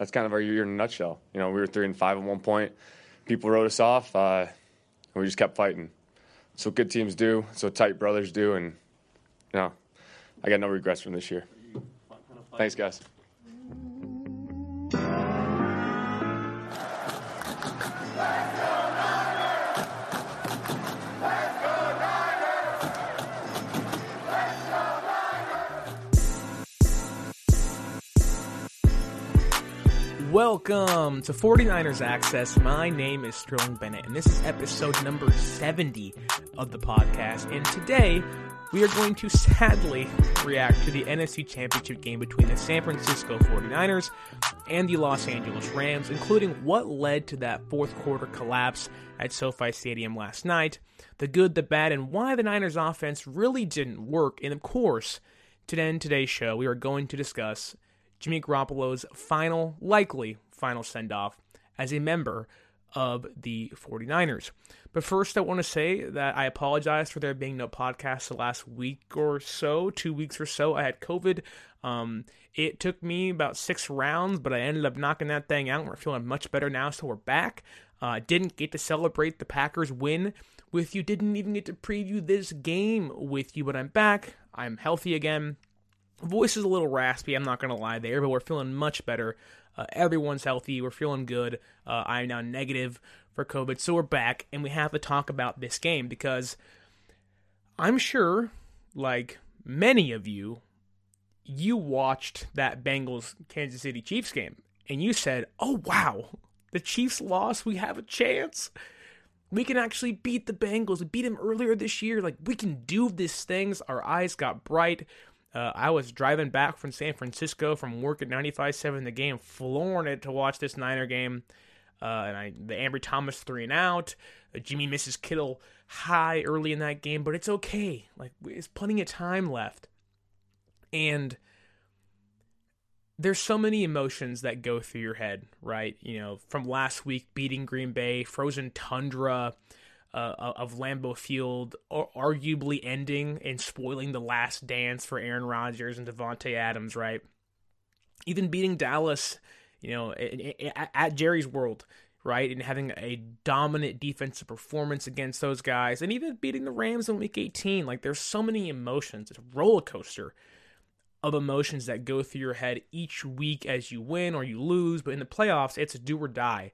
That's kind of our year in a nutshell. You know, we were three and five at one point. People wrote us off, uh, and we just kept fighting. That's what good teams do. That's what tight brothers do, and you know, I got no regrets from this year. Thanks, guys. Welcome to 49ers Access. My name is Sterling Bennett, and this is episode number 70 of the podcast. And today, we are going to sadly react to the NFC Championship game between the San Francisco 49ers and the Los Angeles Rams, including what led to that fourth quarter collapse at SoFi Stadium last night, the good, the bad, and why the Niners offense really didn't work. And of course, to end today's show, we are going to discuss Jimmy Garoppolo's final, likely final send off as a member of the 49ers. But first, I want to say that I apologize for there being no podcast the last week or so, two weeks or so. I had COVID. Um, it took me about six rounds, but I ended up knocking that thing out. We're feeling much better now, so we're back. Uh, didn't get to celebrate the Packers win with you, didn't even get to preview this game with you, but I'm back. I'm healthy again voice is a little raspy, I'm not going to lie there, but we're feeling much better. Uh, everyone's healthy. We're feeling good. Uh, I'm now negative for COVID. So we're back, and we have to talk about this game because I'm sure, like many of you, you watched that Bengals Kansas City Chiefs game and you said, oh, wow, the Chiefs lost. We have a chance. We can actually beat the Bengals. We beat them earlier this year. Like, we can do these things. Our eyes got bright. Uh, I was driving back from San Francisco from work at 95.7 the game, flooring it to watch this Niner game. Uh, and I, the Ambry Thomas three and out. Uh, Jimmy misses Kittle high early in that game, but it's okay. Like there's plenty of time left, and there's so many emotions that go through your head, right? You know, from last week beating Green Bay, frozen tundra, uh, of Lambeau Field, arguably ending and spoiling the last dance for Aaron Rodgers and Davante Adams, right? Even beating Dallas, you know, at Jerry's World, right? And having a dominant defensive performance against those guys, and even beating the Rams in Week 18. Like, there's so many emotions. It's a roller coaster of emotions that go through your head each week as you win or you lose. But in the playoffs, it's a do or die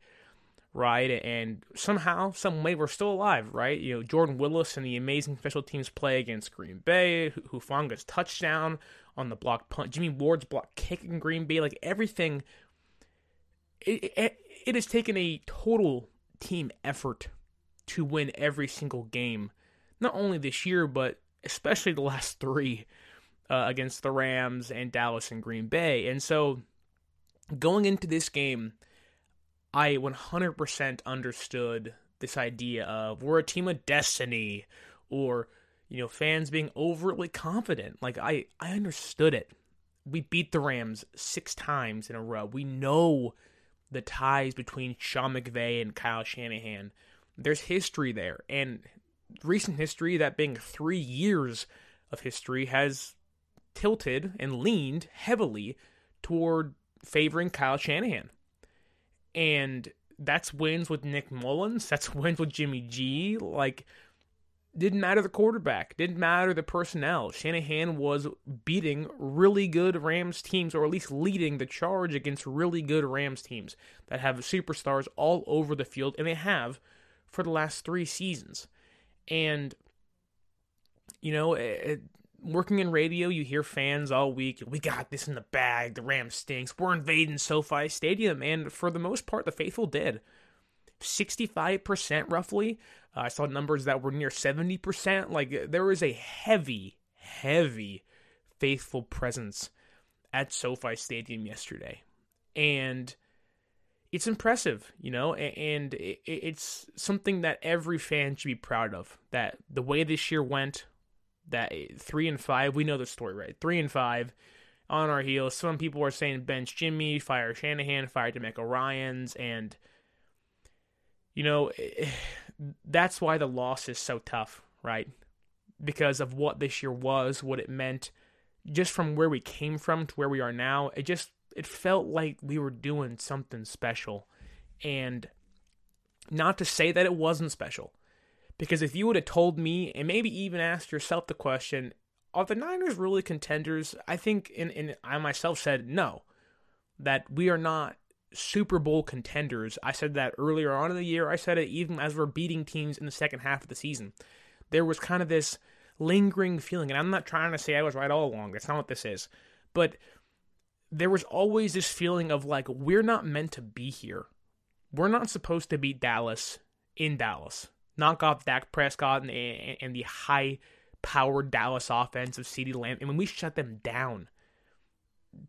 right? And somehow, some way, we're still alive, right? You know, Jordan Willis and the amazing special teams play against Green Bay, Hufanga's touchdown on the block punt, Jimmy Ward's block kick in Green Bay, like everything. It, it, it has taken a total team effort to win every single game, not only this year, but especially the last three uh, against the Rams and Dallas and Green Bay. And so, going into this game, I 100% understood this idea of we're a team of destiny or you know fans being overly confident. Like I I understood it. We beat the Rams 6 times in a row. We know the ties between Sean McVay and Kyle Shanahan. There's history there. And recent history that being 3 years of history has tilted and leaned heavily toward favoring Kyle Shanahan and that's wins with Nick Mullens. That's wins with Jimmy G. Like, didn't matter the quarterback, didn't matter the personnel. Shanahan was beating really good Rams teams, or at least leading the charge against really good Rams teams that have superstars all over the field, and they have for the last three seasons. And, you know, it, working in radio, you hear fans all week, we got this in the bag, the Rams stinks, we're invading SoFi Stadium, and for the most part, the faithful did. 65% roughly. Uh, I saw numbers that were near 70%. Like, there was a heavy, heavy faithful presence at SoFi Stadium yesterday. And it's impressive, you know, and it's something that every fan should be proud of. That the way this year went, that three and five, we know the story, right? Three and five on our heels. Some people are saying bench Jimmy, fire Shanahan, fire DeMeco Ryans, and you know that's why the loss is so tough, right? Because of what this year was, what it meant, just from where we came from to where we are now. It just it felt like we were doing something special, and not to say that it wasn't special. Because if you would have told me, and maybe even asked yourself the question, are the Niners really contenders? I think, and, and I myself said no, that we are not Super Bowl contenders. I said that earlier on in the year. I said it even as we're beating teams in the second half of the season. There was kind of this lingering feeling, and I'm not trying to say I was right all along. That's not what this is. But there was always this feeling of like, we're not meant to be here. We're not supposed to beat Dallas in Dallas. Knock off Dak Prescott and, and the high powered Dallas offense of CeeDee Lamb. And when we shut them down,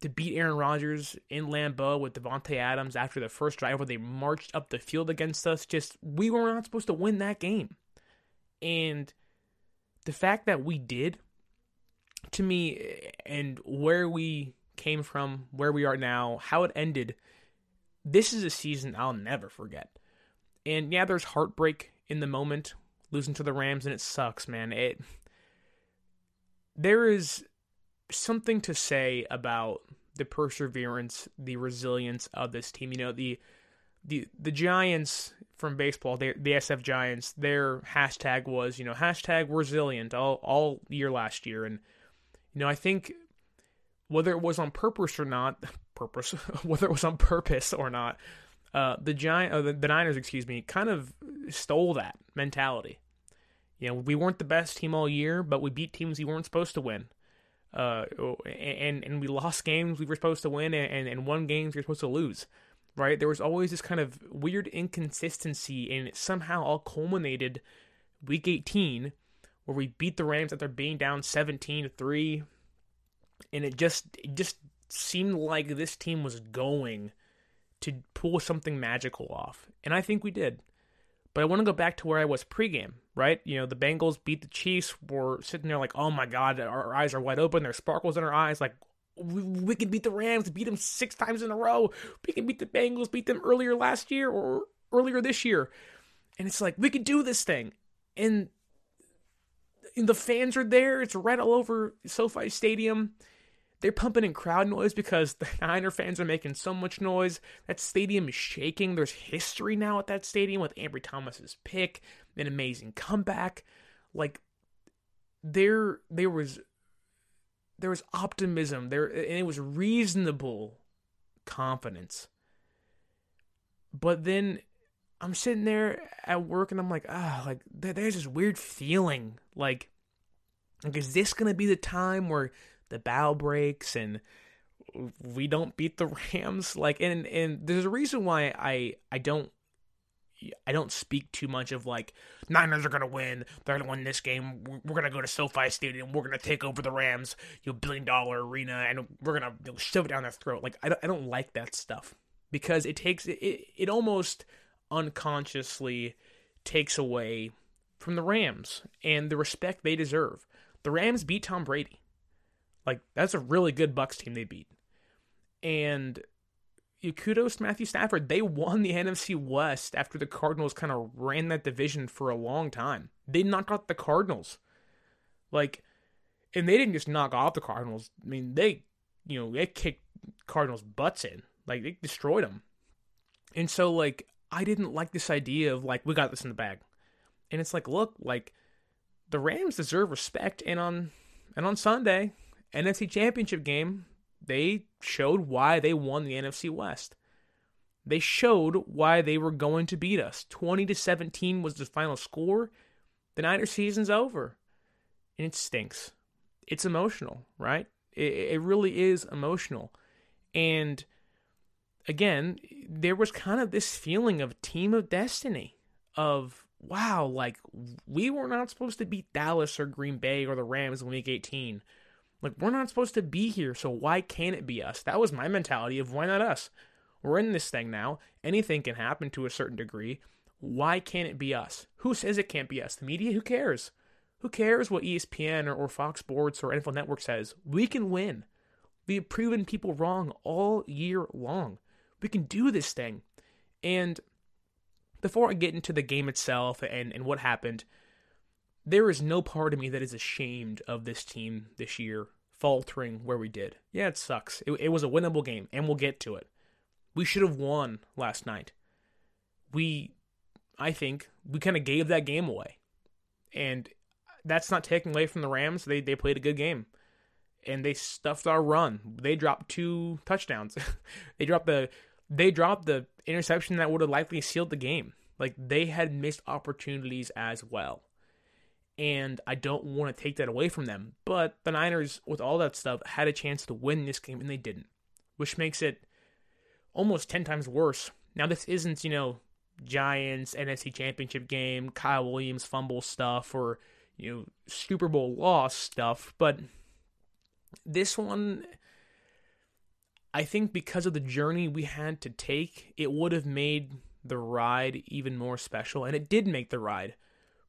to beat Aaron Rodgers in Lambeau with Davante Adams after the first drive where they marched up the field against us, just we were not supposed to win that game. And the fact that we did, to me, and where we came from, where we are now, how it ended, this is a season I'll never forget. And yeah, there's heartbreak in the moment, losing to the Rams, and it sucks, man. It there is something to say about the perseverance, the resilience of this team. You know, the the the Giants from baseball, the the SF Giants, their hashtag was, you know, hashtag resilient all all year last year. And you know, I think whether it was on purpose or not, purpose, whether it was on purpose or not, uh, the giant, uh, the, the Niners, excuse me, kind of stole that mentality. You know, we weren't the best team all year, but we beat teams we weren't supposed to win uh, and and we lost games we were supposed to win, and and won games we were supposed to lose. Right? There was always this kind of weird inconsistency, and it somehow all culminated week 18, where we beat the Rams after being down 17 to three, and it just it just seemed like this team was going to pull something magical off, and I think we did. But I want to go back to where I was pregame, right? You know, the Bengals beat the Chiefs. We're sitting there like, oh my God, our, eyes are wide open. There's sparkles in our eyes. Like, we, we can beat the Rams, beat them six times in a row. We can beat the Bengals, beat them earlier last year or earlier this year. And it's like, we can do this thing. And, and the fans are there. It's right all over SoFi Stadium. They're pumping in crowd noise because the Niner fans are making so much noise. That stadium is shaking. There's history now at that stadium with Ambry Thomas's pick, an amazing comeback. Like there there was there was optimism there and it was reasonable confidence. But then I'm sitting there at work and I'm like, ah, like there's this weird feeling like like is this gonna be the time where the bow breaks and we don't beat the Rams. Like, and and there's a reason why I I don't I don't speak too much of like Niners are gonna win. They're gonna win this game. We're gonna go to SoFi Stadium. We're gonna take over the Rams, you know, billion dollar arena, and we're gonna you know, shove it down their throat. Like I don't, I don't like that stuff because it takes it, it almost unconsciously takes away from the Rams and the respect they deserve. The Rams beat Tom Brady. Like that's a really good Bucks team they beat. And you kudos to Matthew Stafford. They won the NFC West after the Cardinals kind of ran that division for a long time. They knocked out the Cardinals. Like, and they didn't just knock off the Cardinals. I mean, they, you know, they kicked Cardinals' butts in. Like, they destroyed them. And so, like, I didn't like this idea of, like, we got this in the bag. And it's like, look, like, the Rams deserve respect. And on, and on Sunday, NFC Championship game, they showed why they won the NFC West. They showed why they were going to beat us. 20 to 17 was the final score. The Niners season's over. And it stinks. It's emotional, right? It, it really is emotional. And again, there was kind of this feeling of team of destiny of wow, like we were not supposed to beat Dallas or Green Bay or the Rams in week 18 like, we're not supposed to be here, so why can't it be us? That was my mentality of why not us? We're in this thing now. Anything can happen to a certain degree. Why can't it be us? Who says it can't be us? The media? Who cares? Who cares what ESPN or, or Fox Sports or NFL Network says? We can win. We've proven people wrong all year long. We can do this thing. And before I get into the game itself and, and what happened, there is no part of me that is ashamed of this team this year faltering where we did. Yeah, it sucks. It, it was a winnable game, and we'll get to it. We should have won last night. We, I think, we kind of gave that game away. And that's not taking away from the Rams. They, they played a good game. And they stuffed our run. They dropped two touchdowns. they dropped the they dropped the interception that would have likely sealed the game. Like they had missed opportunities as well. And I don't want to take that away from them. But the Niners, with all that stuff, had a chance to win this game and they didn't, which makes it almost 10 times worse. Now, this isn't, you know, Giants, NFC Championship game, Kyle Williams fumble stuff, or, you know, Super Bowl loss stuff, but this one I think because of the journey we had to take, it would have made the ride even more special. And it did make the ride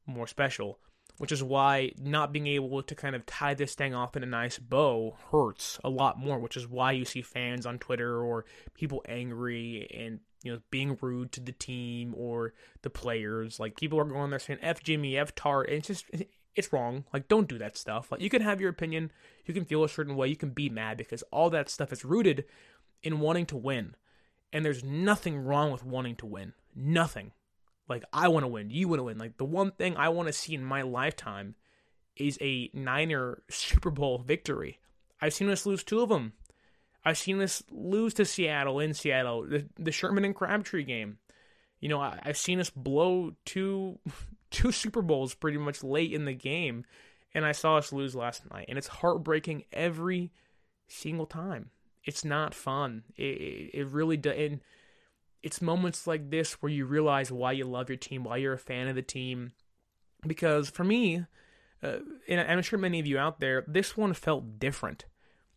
more special, which is why not being able to kind of tie this thing off in a nice bow hurts a lot more, which is why you see fans on Twitter or people angry and you know being rude to the team or the players. Like people are going there saying F Jimmy, F Tartt, it's just it's wrong. Like, don't do that stuff. Like, you can have your opinion, you can feel a certain way, you can be mad because all that stuff is rooted in wanting to win. And there's nothing wrong with wanting to win. Nothing. Like, I want to win, you want to win. Like, the one thing I want to see in my lifetime is a Niner Super Bowl victory. I've seen us lose two of them. I've seen us lose to Seattle in Seattle, the, the Sherman and Crabtree game. You know, I, I've seen us blow two two Super Bowls pretty much late in the game, and I saw us lose last night, and it's heartbreaking every single time. It's not fun. It, it really does. It's moments like this where you realize why you love your team, why you're a fan of the team. Because for me, uh, and I'm sure many of you out there, this one felt different.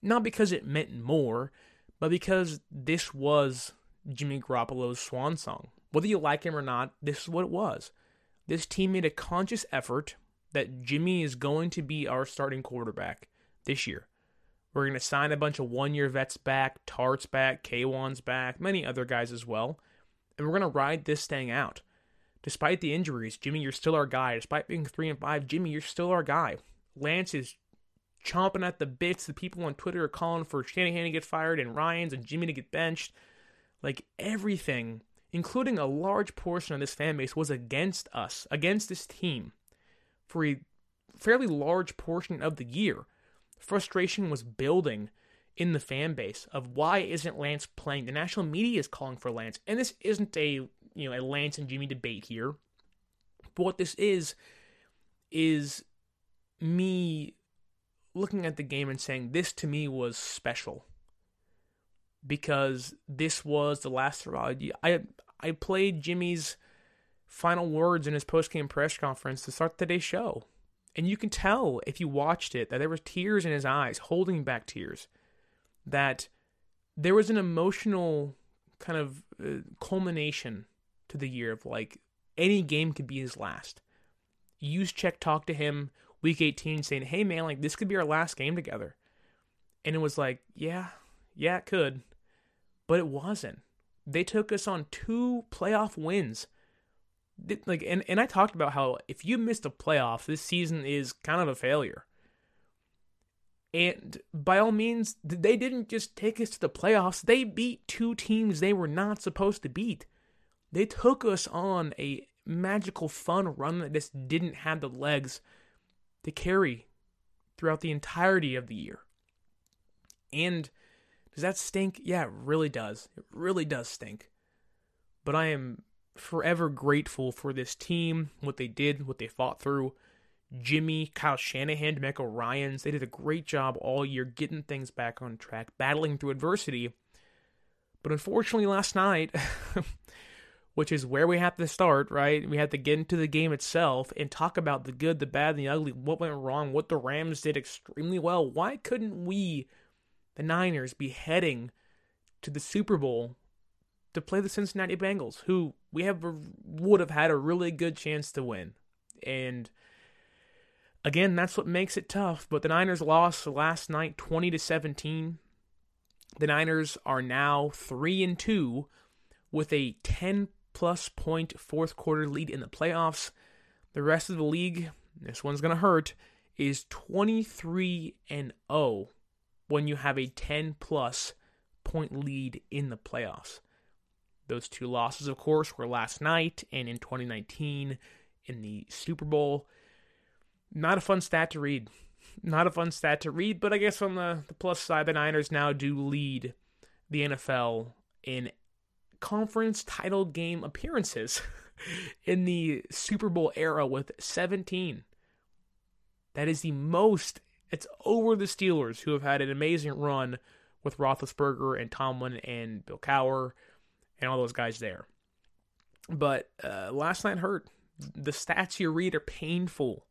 Not because it meant more, but because this was Jimmy Garoppolo's swan song. Whether you like him or not, this is what it was. This team made a conscious effort that Jimmy is going to be our starting quarterback this year. We're going to sign a bunch of one year vets back, Tartt's back, K1's back, many other guys as well. And we're going to ride this thing out. Despite the injuries, Jimmy, you're still our guy. Despite being 3 and 5, Jimmy, you're still our guy. Lance is chomping at the bits. The people on Twitter are calling for Shanahan to get fired and Ryans and Jimmy to get benched. Like everything including a large portion of this fan base, was against us, against this team, for a fairly large portion of the year. Frustration was building in the fan base of why isn't Lance playing? The national media is calling for Lance, and this isn't a you know a Lance and Jimmy debate here. But what this is is me looking at the game and saying this to me was special because this was the last hurrah. I I played Jimmy's final words in his post-game press conference to start today's show. And you can tell if you watched it that there were tears in his eyes, holding back tears. That there was an emotional kind of uh, culmination to the year of like any game could be his last. Juszczyk talked to him week 18 saying, "Hey man, like this could be our last game together." And it was like, "Yeah, yeah, it could." But it wasn't. They took us on two playoff wins. Like and, and I talked about how if you missed a playoff, this season is kind of a failure. And by all means, they didn't just take us to the playoffs. They beat two teams they were not supposed to beat. They took us on a magical, fun run that just didn't have the legs to carry throughout the entirety of the year. And does that stink? Yeah, it really does. It really does stink. But I am forever grateful for this team, what they did, what they fought through. Jimmy, Kyle Shanahan, DeMeco Ryans, they did a great job all year getting things back on track, battling through adversity. But unfortunately, last night, which is where we have to start, right? We have to get into the game itself and talk about the good, the bad, and the ugly, what went wrong, what the Rams did extremely well. Why couldn't we the Niners be heading to the Super Bowl to play the Cincinnati Bengals, who we have would have had a really good chance to win. And again, that's what makes it tough. But the Niners lost last night 20 to 17. The Niners are now 3 and 2 with a 10 plus point fourth quarter lead in the playoffs. The rest of the league, this one's going to hurt, is 23 and 0 when you have a 10 plus point lead in the playoffs. Those two losses, of course, were last night and in 2019 in the Super Bowl. Not a fun stat to read. Not a fun stat to read, but I guess on the, the plus side, the Niners now do lead the NFL in conference title game appearances in the Super Bowl era with 17. That is the most. It's over the Steelers, who have had an amazing run with Roethlisberger and Tomlin and Bill Cowher and all those guys there. But uh, last night hurt. The stats you read are painful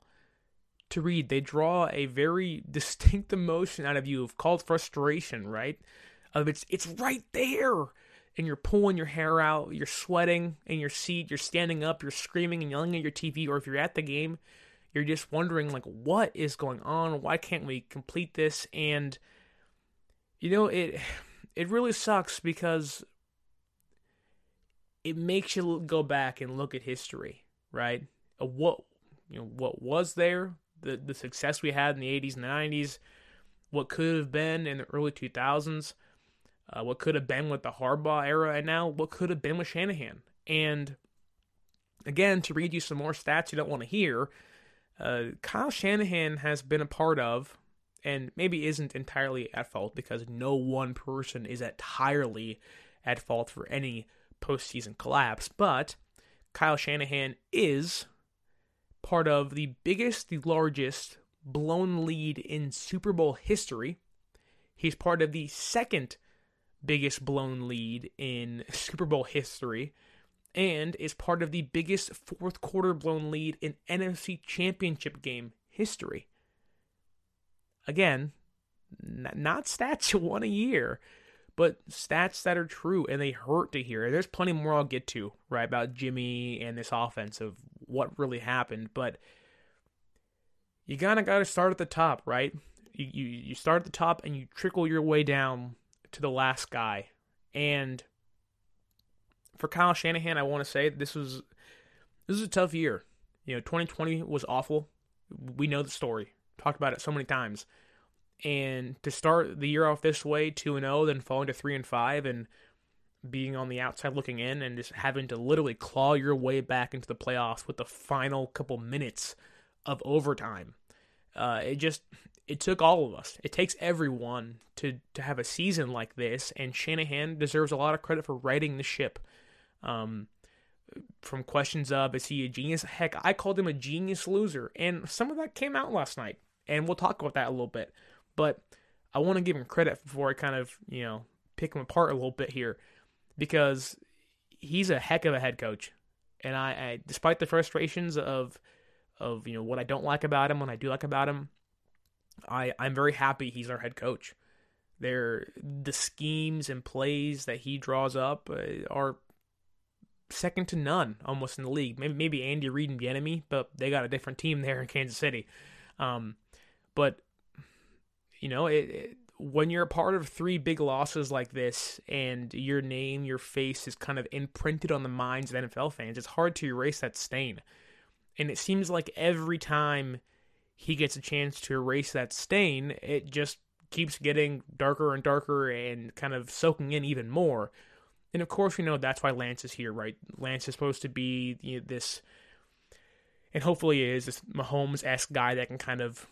to read. They draw a very distinct emotion out of you of called frustration, right? Of it's it's right there. And you're pulling your hair out, you're sweating in your seat, you're standing up, you're screaming and yelling at your TV, or if you're at the game, you're just wondering like what is going on? Why can't we complete this? And you know, it it really sucks because it makes you go back and look at history, right? What you know, what was there, the the success we had in the 80s and 90s, what could have been in the early 2000s, uh, what could have been with the Harbaugh era, and now what could have been with Shanahan. And again, to read you some more stats you don't want to hear, uh, Kyle Shanahan has been a part of, and maybe isn't entirely at fault because no one person is entirely at fault for any postseason collapse, but Kyle Shanahan is part of the biggest, the largest blown lead in Super Bowl history. He's part of the second biggest blown lead in Super Bowl history and is part of the biggest fourth quarter blown lead in NFC Championship game history. Again, not stats you want a year but stats that are true and they hurt to hear. There's plenty more I'll get to, right, about Jimmy and this offense of what really happened, but you kind of got to start at the top, right? You, you you start at the top and you trickle your way down to the last guy. And for Kyle Shanahan, I want to say this was this was a tough year. You know, 2020 was awful. We know the story. Talked about it so many times and to start the year off this way, two and zero, oh, then falling to three and five, and being on the outside looking in, and just having to literally claw your way back into the playoffs with the final couple minutes of overtime. Uh, it just it took all of us. It takes everyone to to have a season like this, and Shanahan deserves a lot of credit for righting the ship. Um, from questions of is he a genius? Heck, I called him a genius loser, and some of that came out last night, and we'll talk about that a little bit. But I want to give him credit before I kind of, you know, pick him apart a little bit here because he's a heck of a head coach. And I, I despite the frustrations of of, you know, what I don't like about him, what I do like about him, I I'm very happy he's our head coach. They're the schemes and plays that he draws up uh, are second to none almost in the league. Maybe maybe Andy Reid and Bieniemy, but they got a different team there in Kansas City. Um, but you know, it, it, when you're a part of three big losses like this and your name, your face is kind of imprinted on the minds of NFL fans, it's hard to erase that stain. And it seems like every time he gets a chance to erase that stain, it just keeps getting darker and darker and kind of soaking in even more. And of course, you know that's why Lance is here, right? Lance is supposed to be you know, this, and hopefully is this Mahomes esque guy that can kind of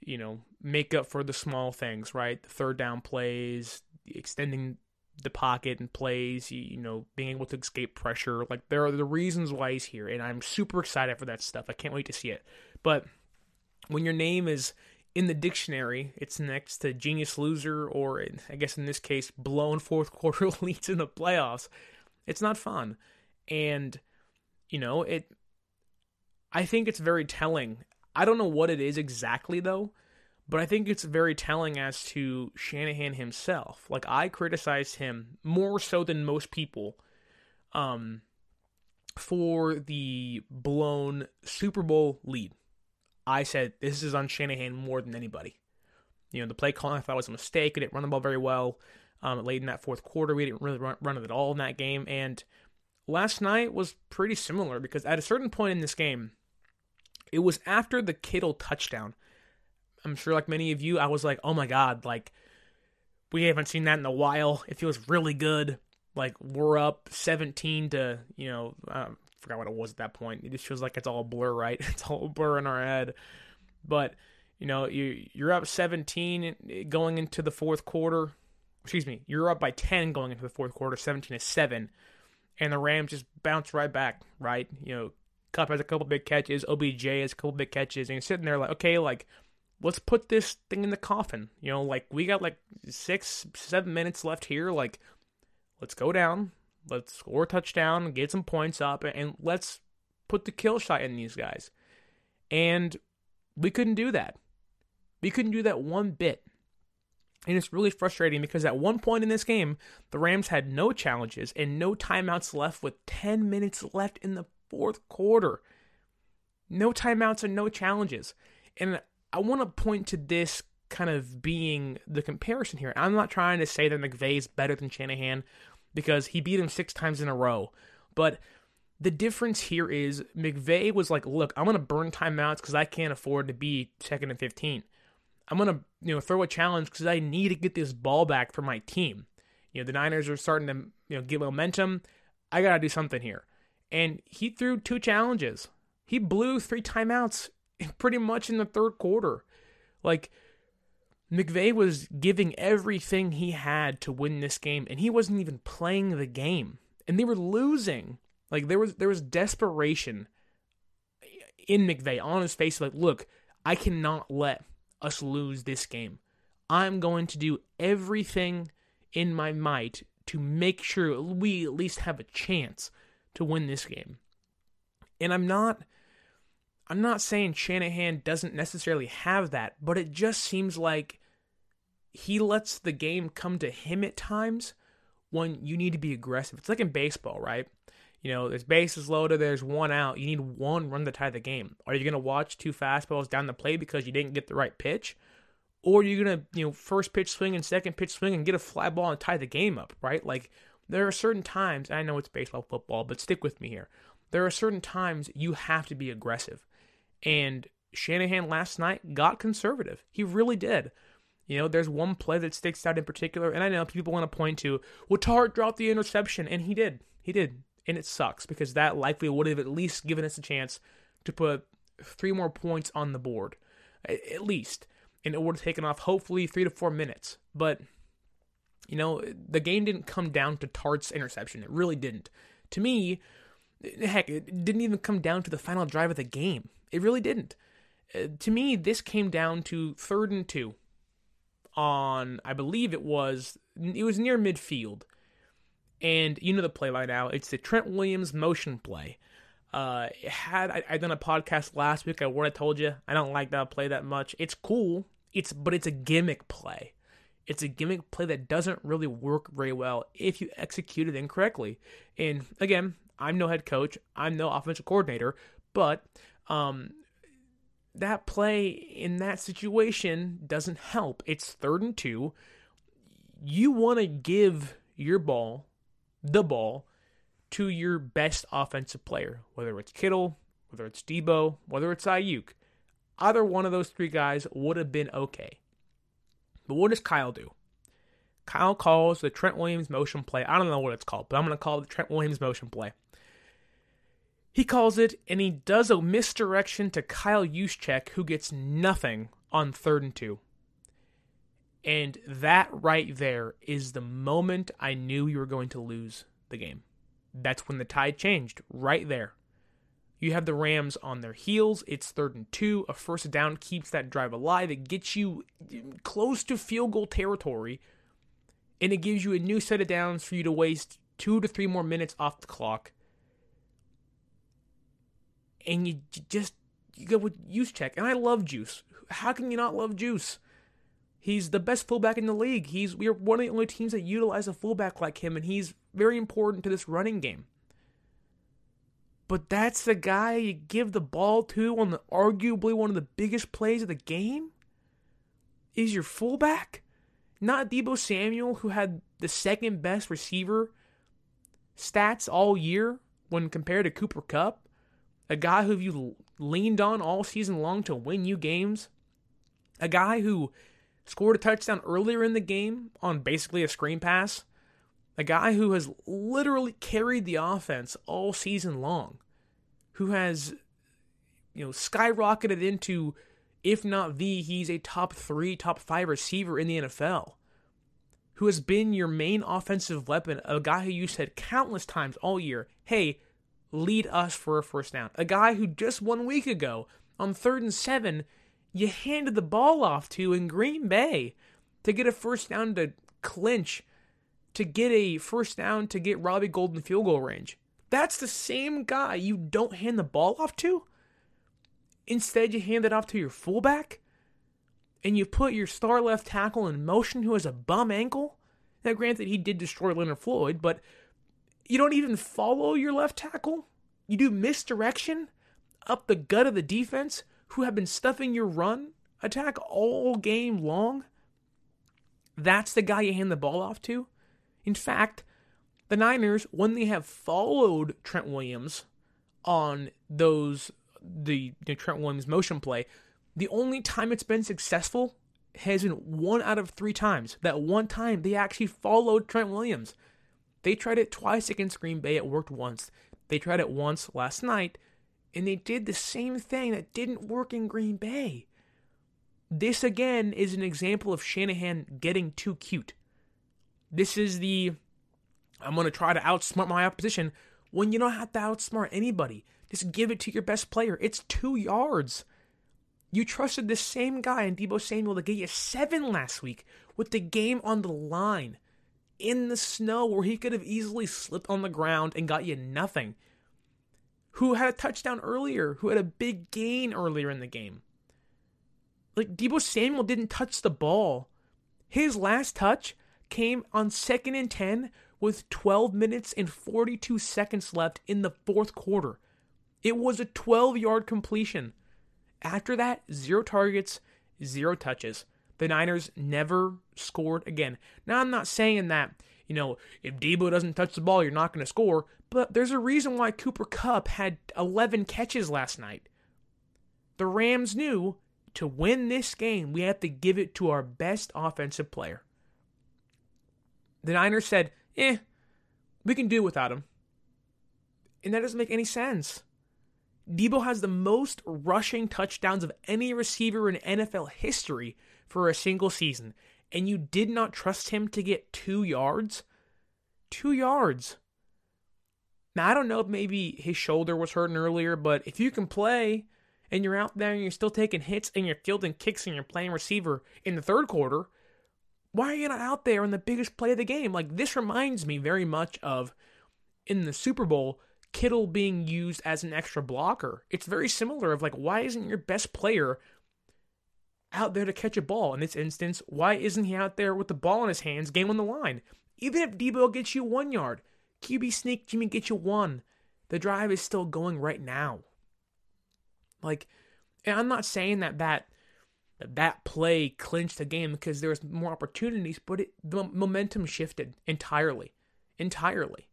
you know, make up for the small things, right? The third down plays, extending the pocket and plays, you know, being able to escape pressure. Like there are the reasons why he's here, and I'm super excited for that stuff. I can't wait to see it. But when your name is in the dictionary, it's next to genius loser, or I guess in this case, blown fourth quarter leads in the playoffs. It's not fun, and you know it. I think it's very telling I don't know what it is exactly though, But I think it's very telling as to Shanahan himself. Like I criticized him more so than most people um for the blown Super Bowl lead. I said this is on Shanahan more than anybody. You know, the play calling I thought was a mistake. It didn't run the ball very well. Um, late in that fourth quarter, we didn't really run, run it at all in that game. And last night was pretty similar because at a certain point in this game, it was after the Kittle touchdown. I'm sure, like many of you, I was like, oh my God, like, we haven't seen that in a while. It feels really good. Like, we're up 17 to, you know, um, forgot what it was at that point. It just feels like it's all blur, right? It's all blur in our head. But, you know, you, you're up 17 going into the fourth quarter. Excuse me, you're up by 10 going into the fourth quarter, 17 to 7. And the Rams just bounce right back, right? You know, Kupp has a couple big catches, OBJ has a couple big catches, and you're sitting there like, okay, like, let's put this thing in the coffin. You know, like, we got like six, seven minutes left here. Like, let's go down, let's score a touchdown, get some points up, and let's put the kill shot in these guys. And we couldn't do that. We couldn't do that one bit. And it's really frustrating because at one point in this game, the Rams had no challenges and no timeouts left with 10 minutes left in the fourth quarter. No timeouts and no challenges. And I want to point to this kind of being the comparison here. I'm not trying to say that McVay is better than Shanahan because he beat him six times in a row. But the difference here is McVay was like, look, I'm going to burn timeouts because I can't afford to be second and 15. I'm going to you know throw a challenge because I need to get this ball back for my team. You know, the Niners are starting to you know get momentum. I got to do something here. And he threw two challenges. He blew three timeouts pretty much in the third quarter. Like McVay was giving everything he had to win this game, and he wasn't even playing the game. And they were losing. Like there was there was desperation in McVay on his face. Like, look, I cannot let us lose this game. I'm going to do everything in my might to make sure we at least have a chance to win this game. And I'm not I'm not saying Shanahan doesn't necessarily have that, but it just seems like he lets the game come to him at times when you need to be aggressive. It's like in baseball, right? You know, there's bases loaded, there's one out. You need one run to tie the game. Are you going to watch two fastballs down the plate because you didn't get the right pitch? Or are you going to, you know, first pitch swing and second pitch swing and get a fly ball and tie the game up, right? Like, there are certain times, I know it's baseball, football, but stick with me here. There are certain times you have to be aggressive. And Shanahan last night got conservative. He really did. You know, there's one play that sticks out in particular, and I know people want to point to, well, Tartt dropped the interception, and he did. He did. And it sucks because that likely would have at least given us a chance to put three more points on the board. At least. And it would have taken off, hopefully, three to four minutes. But, you know, the game didn't come down to Tartt's interception. It really didn't. To me, heck, it didn't even come down to the final drive of the game. It really didn't. Uh, to me, this came down to third and two on, I believe it was, it was near midfield. And you know the play by now. It's the Trent Williams motion play. Uh, had I, I done a podcast last week, I would have told you I don't like that play that much. It's cool. It's but it's a gimmick play. It's a gimmick play that doesn't really work very well if you execute it incorrectly. And again, I'm no head coach. I'm no offensive coordinator, but um, that play in that situation doesn't help. It's third and two. You want to give your ball, the ball, to your best offensive player, whether it's Kittle, whether it's Deebo, whether it's Aiyuk. Either one of those three guys would have been okay. But what does Kyle do? Kyle calls the Trent Williams motion play. I don't know what it's called, but I'm going to call it the Trent Williams motion play. He calls it, and he does a misdirection to Kyle Juszczyk, who gets nothing on third and two. And that right there is the moment I knew you were going to lose the game. That's when the tide changed, right there. You have the Rams on their heels. It's third and two. A first down keeps that drive alive. It gets you close to field goal territory, and it gives you a new set of downs for you to waste two to three more minutes off the clock and you just you go with Juszczyk, and I love Juice. How can you not love Juice? He's the best fullback in the league. He's we are one of the only teams that utilize a fullback like him, and he's very important to this running game. But that's the guy you give the ball to on the arguably one of the biggest plays of the game? Is your fullback? Not Deebo Samuel, who had the second best receiver stats all year when compared to Cooper Kupp, a guy who you leaned on all season long to win you games, a guy who scored a touchdown earlier in the game on basically a screen pass, a guy who has literally carried the offense all season long, who has you know skyrocketed into if not the he's a top 3 top 5 receiver in the NFL who has been your main offensive weapon, a guy who you said countless times all year, hey, lead us for a first down. A guy who just one week ago, on third and seven, you handed the ball off to in Green Bay to get a first down to clinch, to get a first down to get Robbie Gould in field goal range. That's the same guy you don't hand the ball off to. Instead, you hand it off to your fullback and you put your star left tackle in motion who has a bum ankle. Now, granted, he did destroy Leonard Floyd, but you don't even follow your left tackle. You do misdirection up the gut of the defense who have been stuffing your run attack all game long. That's the guy you hand the ball off to. In fact, the Niners, when they have followed Trent Williams on those the, Trent Williams motion play, the only time it's been successful has been one out of three times. That one time they actually followed Trent Williams. They tried it twice against Green Bay, it worked once. They tried it once last night, and they did the same thing that didn't work in Green Bay. This again is an example of Shanahan getting too cute. This is the I'm going to try to outsmart my opposition when you don't have to outsmart anybody. Just give it to your best player. It's two yards. You trusted the same guy in Deebo Samuel to get you seven last week with the game on the line in the snow where he could have easily slipped on the ground and got you nothing. Who had a touchdown earlier, who had a big gain earlier in the game. Like Deebo Samuel didn't touch the ball. His last touch came on second and 10 with 12 minutes and 42 seconds left in the fourth quarter. It was a 12 yard completion. After that, zero targets, zero touches. The Niners never scored again. Now, I'm not saying that, you know, if Deebo doesn't touch the ball, you're not going to score, but there's a reason why Cooper Kupp had 11 catches last night. The Rams knew to win this game, we have to give it to our best offensive player. The Niners said, eh, we can do without him. And that doesn't make any sense. Deebo has the most rushing touchdowns of any receiver in NFL history for a single season, and you did not trust him to get two yards? Two yards. Now, I don't know if maybe his shoulder was hurting earlier, but if you can play and you're out there and you're still taking hits and you're fielding kicks and you're playing receiver in the third quarter, why are you not out there in the biggest play of the game? Like, this reminds me very much of in the Super Bowl Kittle being used as an extra blocker. It's very similar of like why isn't your best player out there to catch a ball? In this instance, why isn't he out there with the ball in his hands, game on the line? Even if Deebo gets you one yard, QB sneak Jimmy gets you one. The drive is still going right now. Like, and I'm not saying that that that play clinched the game because there was more opportunities, but it, the momentum shifted entirely, entirely.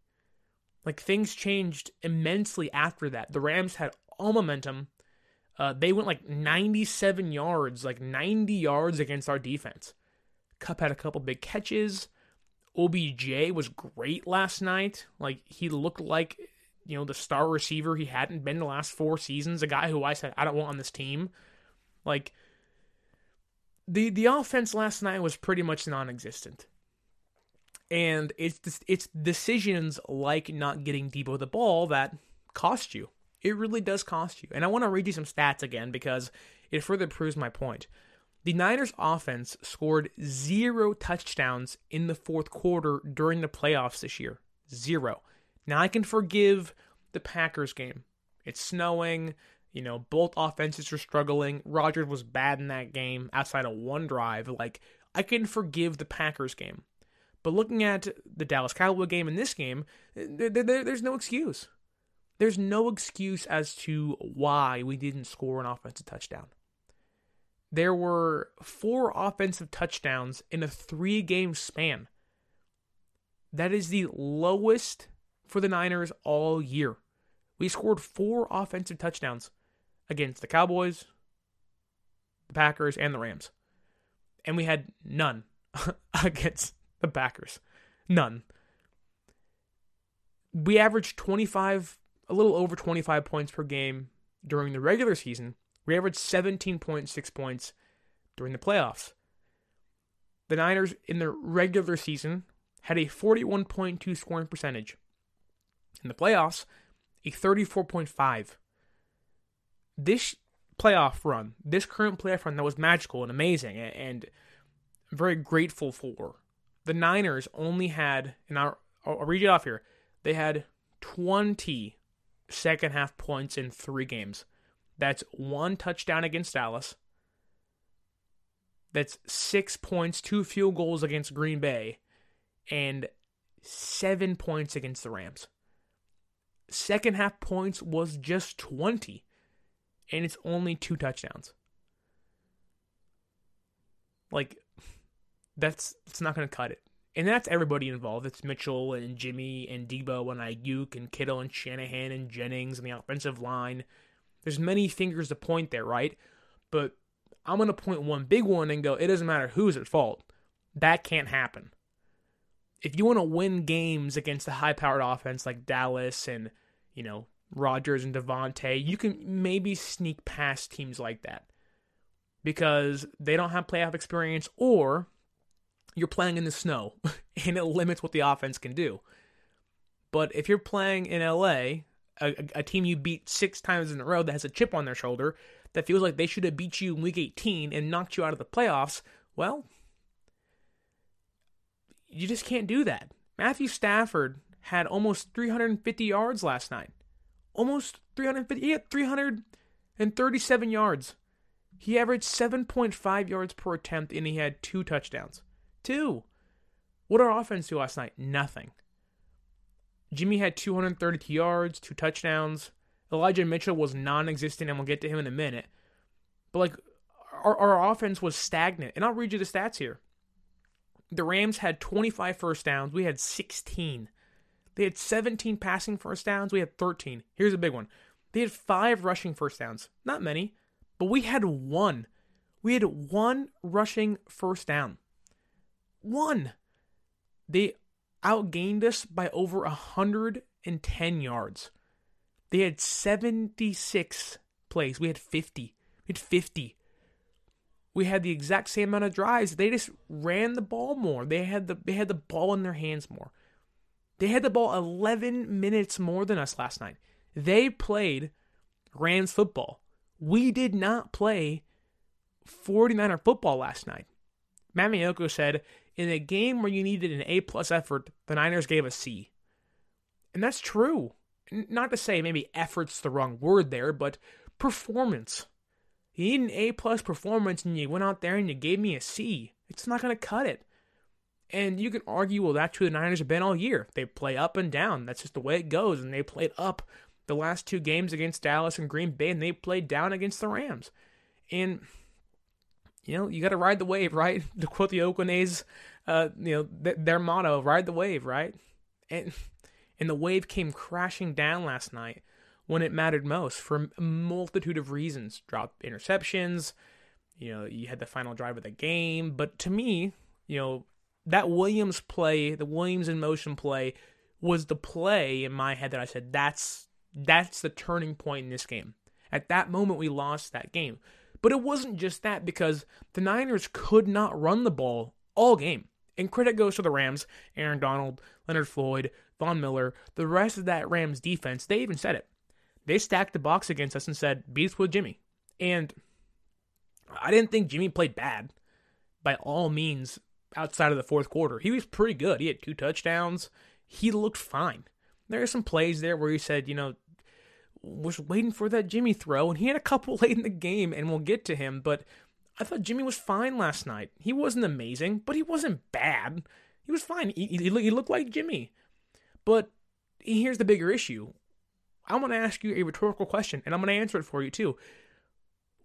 Like things changed immensely after that. The Rams had all momentum. Uh, they went like 97 yards, like 90 yards against our defense. Kupp had a couple big catches. OBJ was great last night. Like he looked like you know the star receiver he hadn't been the last four seasons. A guy who I said I don't want on this team. Like the the offense last night was pretty much non-existent. And it's it's decisions like not getting Deebo the ball that cost you. It really does cost you. And I want to read you some stats again because it further proves my point. The Niners offense scored zero touchdowns in the fourth quarter during the playoffs this year. Zero. Now I can forgive the Packers game. It's snowing. You know, both offenses are struggling. Rodgers was bad in that game outside of one drive. Like, I can forgive the Packers game. But looking at the Dallas Cowboy game and this game, there, there, there's no excuse. There's no excuse as to why we didn't score an offensive touchdown. There were four offensive touchdowns in a three game span. That is the lowest for the Niners all year. We scored four offensive touchdowns against the Cowboys, the Packers, and the Rams. And we had none against the Packers. None. We averaged 25, a little over 25 points per game during the regular season. We averaged 17.6 points during the playoffs. The Niners in the regular season had a 41.2 scoring percentage. In the playoffs, a 34.5. This playoff run, this current playoff run that was magical and amazing and very grateful for. The Niners only had, and I'll, I'll read it off here, they had 20 second half points in three games. That's one touchdown against Dallas. That's six points, two field goals against Green Bay, and seven points against the Rams. Second half points was just 20, and it's only two touchdowns. Like, that's it's not going to cut it. And that's everybody involved. It's Mitchell and Jimmy and Deebo and Aiyuk and Kittle and Shanahan and Jennings and the offensive line. There's many fingers to point there, right? But I'm going to point one big one and go, it doesn't matter who's at fault. That can't happen if you want to win games against a high powered offense like Dallas and, you know, Rodgers and Davante, you can maybe sneak past teams like that because they don't have playoff experience or you're playing in the snow and it limits what the offense can do. But if you're playing in LA, a, a, team you beat six times in a row that has a chip on their shoulder that feels like they should have beat you in week 18 and knocked you out of the playoffs, well, you just can't do that. Matthew Stafford had almost 350 yards last night. Almost 350. He had 337 yards. He averaged 7.5 yards per attempt and he had two touchdowns. Two. What our offense do last night? Nothing. Jimmy had 232 yards, two touchdowns. Elijah Mitchell was non existent, and we'll get to him in a minute. But, like, our, our offense was stagnant. And I'll read you the stats here. The Rams had 25 first downs. We had 16. They had 17 passing first downs. We had 13. Here's a big one. They had five rushing first downs. Not many, but we had one. We had one rushing first down. One. They outgained us by over 110 yards. They had 76 plays. We had 50. We had 50 we had the exact same amount of drives. They just ran the ball more. They had the they had the ball in their hands more. They had the ball 11 minutes more than us last night. They played Rams football. We did not play 49er football last night. Matt Maiocco said, in a game where you needed an A plus effort, the Niners gave a C. And that's true. Not to say maybe effort's the wrong word there, but performance. You need an A plus performance, and you went out there and you gave me a C. It's not going to cut it. And you can argue, well, that's who the Niners have been all year. They play up and down. That's just the way it goes. And they played up the last two games against Dallas and Green Bay, and they played down against the Rams. And you know, you got to ride the wave, right? To quote the Oakland A's, uh, you know, th- their motto, "Ride the wave," right? And and the wave came crashing down last night when it mattered most for a multitude of reasons. Drop interceptions, you know, you had the final drive of the game. But to me, you know, that Williams play, the Williams in motion play, was the play in my head that I said that's that's the turning point in this game. At that moment, we lost that game. But it wasn't just that because the Niners could not run the ball all game. And credit goes to the Rams, Aaron Donald, Leonard Floyd, Von Miller, the rest of that Rams defense. They even said it they stacked the box against us and said, beat us with Jimmy. And I didn't think Jimmy played bad by all means outside of the fourth quarter. He was pretty good. He had two touchdowns. He looked fine. There are some plays there where he said, you know, was waiting for that Jimmy throw, and he had a couple late in the game, and we'll get to him. But I thought Jimmy was fine last night. He wasn't amazing, but he wasn't bad. He was fine. He, he, he looked like Jimmy. But here's the bigger issue. I'm going to ask you a rhetorical question, and I'm going to answer it for you too.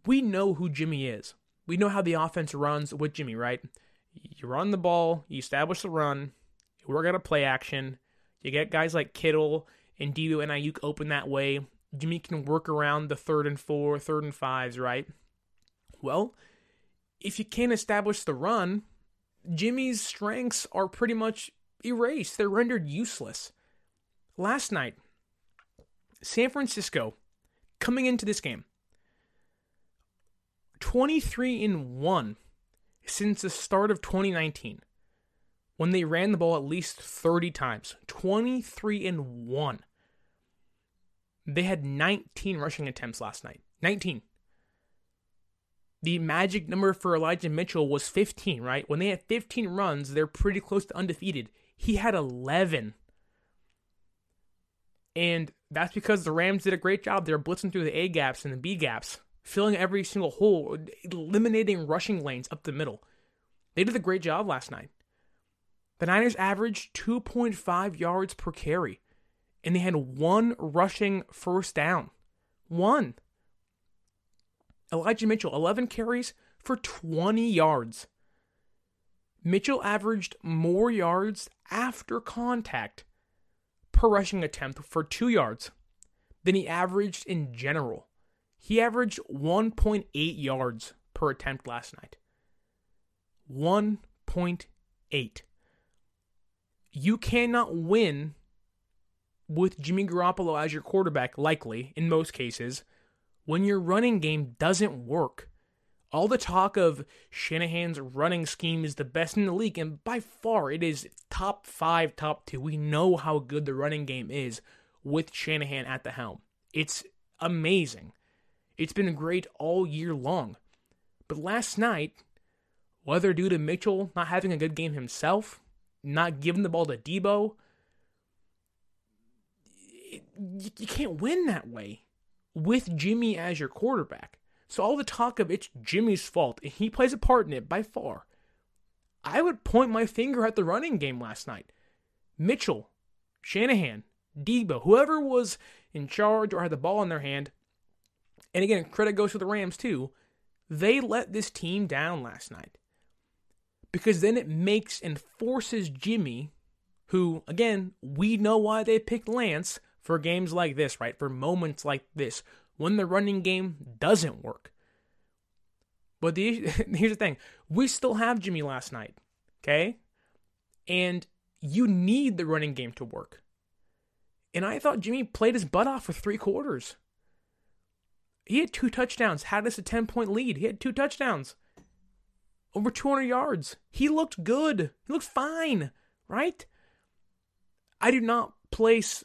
We know who Jimmy is. We know how the offense runs with Jimmy, right? You run the ball, you establish the run, you work out a play action, you get guys like Kittle and Deebo and Aiyuk open that way. Jimmy can work around the third and four, third and fives, right? Well, if you can't establish the run, Jimmy's strengths are pretty much erased. They're rendered useless. Last night, San Francisco coming into this game 23 in 1 since the start of 2019 when they ran the ball at least 30 times 23 and 1 they had 19 rushing attempts last night 19 the magic number for Elijah Mitchell was 15, right? When they had 15 runs, they're pretty close to undefeated. He had 11. And that's because the Rams did a great job. They're blitzing through the A gaps and the B gaps, filling every single hole, eliminating rushing lanes up the middle. They did a great job last night. The Niners averaged 2.5 yards per carry, and they had one rushing first down. One. Elijah Mitchell, 11 carries for 20 yards. Mitchell averaged more yards after contact per rushing attempt for two yards than he averaged in general. He averaged 1.8 yards per attempt last night. 1.8. You cannot win with Jimmy Garoppolo as your quarterback, likely, in most cases, when your running game doesn't work. All the talk of Shanahan's running scheme is the best in the league, and by far it is top five, top two. We know how good the running game is with Shanahan at the helm. It's amazing. It's been great all year long. But last night, whether due to Mitchell not having a good game himself, not giving the ball to Deebo, it, you can't win that way with Jimmy as your quarterback. So all the talk of it's Jimmy's fault, and he plays a part in it by far. I would point my finger at the running game last night. Mitchell, Shanahan, Deebo, whoever was in charge or had the ball in their hand, and again, credit goes to the Rams too, they let this team down last night. Because then it makes and forces Jimmy, who, again, we know why they picked Lance for games like this, right? For moments like this, when the running game doesn't work. But the here's the thing: we still have Jimmy last night, okay? And you need the running game to work. And I thought Jimmy played his butt off for three quarters. He had two touchdowns, had us a 10 point lead. He had two touchdowns, over 200 yards. He looked good. He looked fine, right? I do not place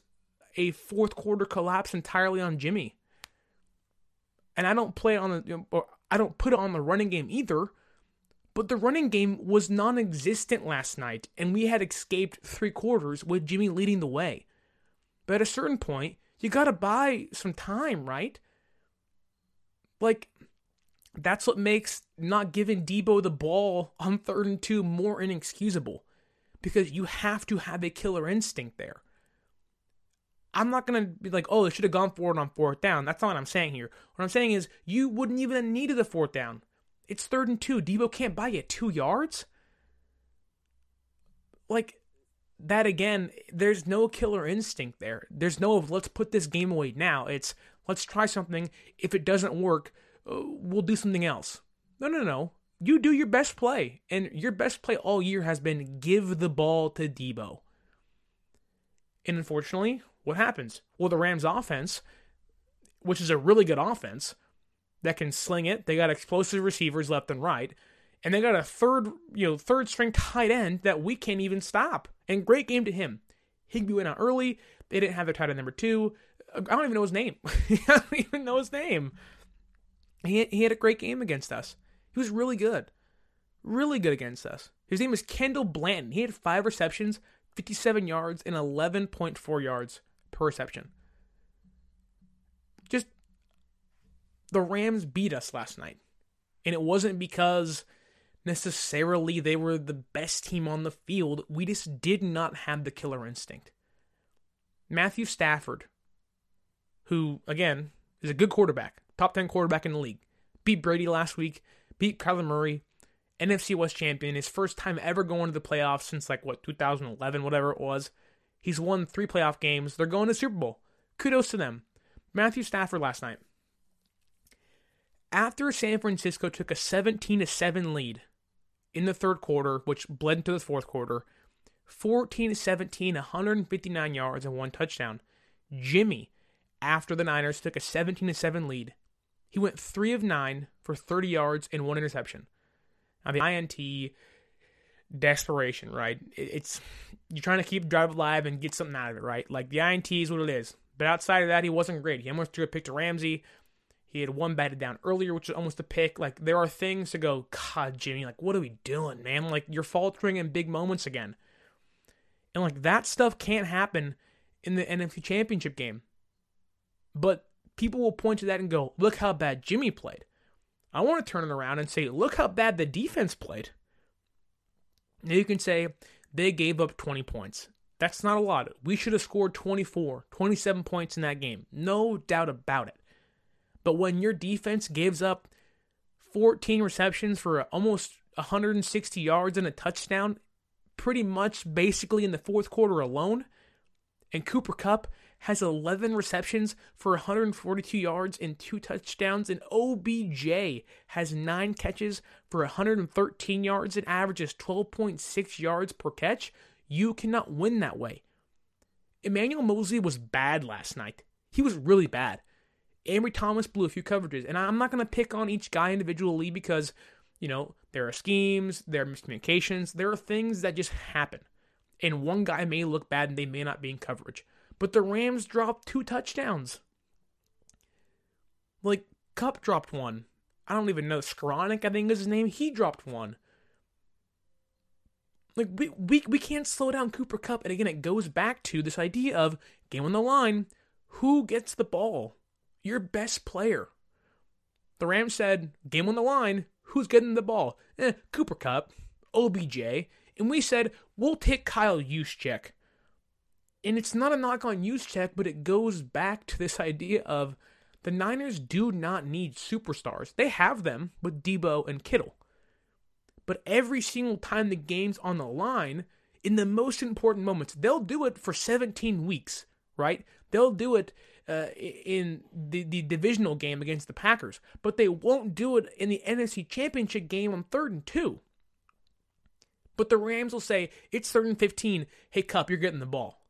a fourth quarter collapse entirely on Jimmy. And I don't play on the, you know, I don't put it on the running game either. But the running game was non existent last night, and we had escaped three quarters with Jimmy leading the way. But at a certain point, you got to buy some time, right? Like, that's what makes not giving Deebo the ball on third and two more inexcusable. Because you have to have a killer instinct there. I'm not gonna be like, oh, they should have gone for it on fourth down. That's not what I'm saying here. What I'm saying is you wouldn't even have needed a fourth down. It's third and two. Deebo can't buy you two yards. Like that again, there's no killer instinct there. There's no let's put this game away now. It's let's try something. If it doesn't work, uh, we'll do something else. No, no, no. You do your best play, and your best play all year has been give the ball to Deebo. And unfortunately, what happens? Well, the Rams offense, which is a really good offense that can sling it, they got explosive receivers left and right, and they got a third, you know, third string tight end that we can't even stop. And great game to him. Higbee went out early. They didn't have their tight end number two. I don't even know his name. I don't even know his name. He he had a great game against us. He was really good, really good against us. His name is Kendall Blanton. He had five receptions, 57 yards, and 11.4 yards per reception. Just the Rams beat us last night. And it wasn't because necessarily they were the best team on the field. We just did not have the killer instinct. Matthew Stafford, who, again, is a good quarterback, top 10 quarterback in the league, beat Brady last week, beat Kyler Murray, NFC West champion, his first time ever going to the playoffs since like what 2011, whatever it was. He's won three playoff games. They're going to Super Bowl. Kudos to them. Matthew Stafford last night. After San Francisco took a 17 to 7 lead in the third quarter, which bled into the fourth quarter, 14 17, 159 yards and one touchdown. Jimmy, after the Niners took a 17 7 lead, he went 3 of 9 for 30 yards and one interception. Now, the INT desperation, right? It's you're trying to keep drive alive and get something out of it, right? Like the INT is what it is. But outside of that, he wasn't great. He almost threw a pick to Ramsey. He had one batted down earlier, which was almost a pick. Like there are things to go, God, Jimmy, like what are we doing, man? Like you're faltering in big moments again. And like that stuff can't happen in the NFC Championship game. But people will point to that and go, look how bad Jimmy played. I want to turn it around and say, look how bad the defense played. Now you can say they gave up 20 points. That's not a lot. We should have scored 24, 27 points in that game. No doubt about it. But when your defense gives up 14 receptions for almost 160 yards and a touchdown, pretty much basically in the fourth quarter alone, and Cooper Kupp has 11 receptions for 142 yards and two touchdowns, and OBJ has nine catches for 113 yards and averages 12.6 yards per catch, you cannot win that way. Emmanuel Moseley was bad last night. He was really bad. Ambry Thomas blew a few coverages, and I'm not going to pick on each guy individually because, you know, there are schemes, there are miscommunications, there are things that just happen. And one guy may look bad and they may not be in coverage. But the Rams dropped two touchdowns. Like, Kupp dropped one. I don't even know. Skowronek, I think is his name. He dropped one. Like, we, we, we can't slow down Cooper Kupp. And again, it goes back to this idea of game on the line. Who gets the ball? Your best player. The Rams said, game on the line. Who's getting the ball? Eh, Cooper Kupp, OBJ. And we said, we'll take Kyle Juszczyk. And it's not a knock on Juszczyk, but it goes back to this idea of the Niners do not need superstars. They have them with Deebo and Kittle. But every single time the game's on the line, in the most important moments, they'll do it for 17 weeks, right? They'll do it uh, in the, the divisional game against the Packers, but they won't do it in the NFC Championship game on third and two. But the Rams will say, it's third and 15. Hey, Kupp, you're getting the ball.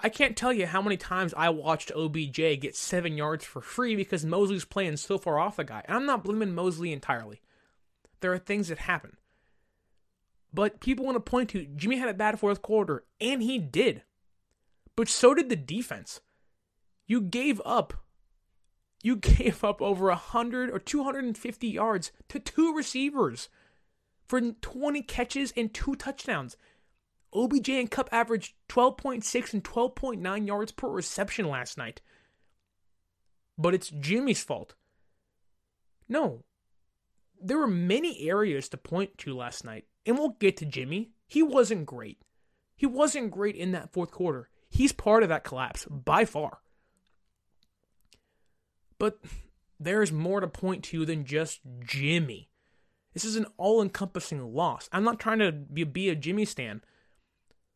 I can't tell you how many times I watched OBJ get seven yards for free because Moseley's playing so far off the guy. And I'm not blaming Moseley entirely. There are things that happen. But people want to point to Jimmy had a bad fourth quarter, and he did. But so did the defense. You gave up. You gave up over 100 or 250 yards to two receivers for 20 catches and two touchdowns. OBJ and Kupp averaged 12.6 and 12.9 yards per reception last night. But it's Jimmy's fault. No. There were many areas to point to last night, and we'll get to Jimmy. He wasn't great. He wasn't great in that fourth quarter. He's part of that collapse by far. But there's more to point to than just Jimmy. This is an all encompassing loss. I'm not trying to be, a Jimmy stan.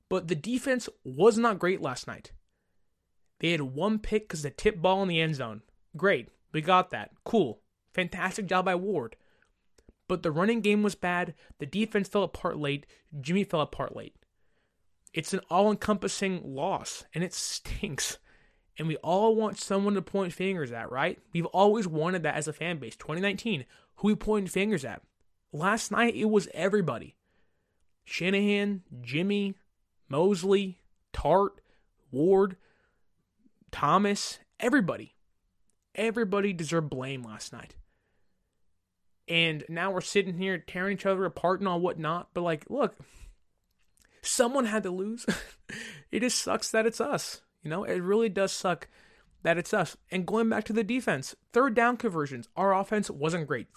But the defense was not great last night. They had one pick because the tip ball in the end zone. Great. We got that. Cool. Fantastic job by Ward. But the running game was bad. The defense fell apart late. Jimmy fell apart late. It's an all encompassing loss, and it stinks. And we all want someone to point fingers at, right? We've always wanted that as a fan base. 2019, who we pointing fingers at? Last night, it was everybody Shanahan, Jimmy, Moseley, Tartt, Ward, Thomas, everybody. Everybody deserved blame last night. And now we're sitting here tearing each other apart and all whatnot. But, like, look, someone had to lose. it just sucks that it's us. You know, it really does suck that it's us. And going back to the defense, third down conversions, our offense wasn't great.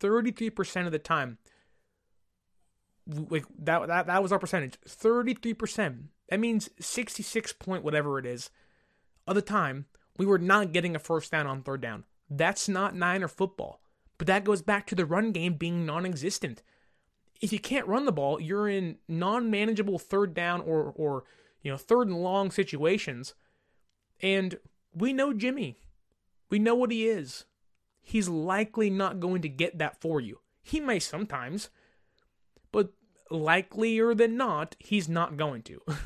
33% of the time, like that, that, that was our percentage. 33%. That means 66 point whatever it is of the time, we were not getting a first down on third down. That's not Niner football. But that goes back to the run game being non existent. If you can't run the ball, you're in non manageable third down or, or you know, third and long situations. And we know Jimmy. We know what he is. He's likely not going to get that for you. He may sometimes, but likelier than not, he's not going to. that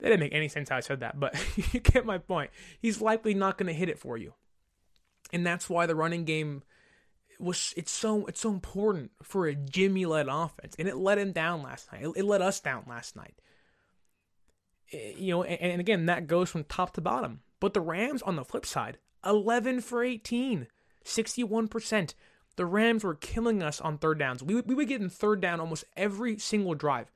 didn't make any sense how I said that, but you get my point. He's likely not going to hit it for you. And that's why the running game was it's so it's so important for a Jimmy led offense. And it let him down last night. It, it let us down last night. Eh, you know, and, and again, that goes from top to bottom. But the Rams on the flip side, 11 for 18, 61%. The Rams were killing us on third downs. We, we would get in third down almost every single drive.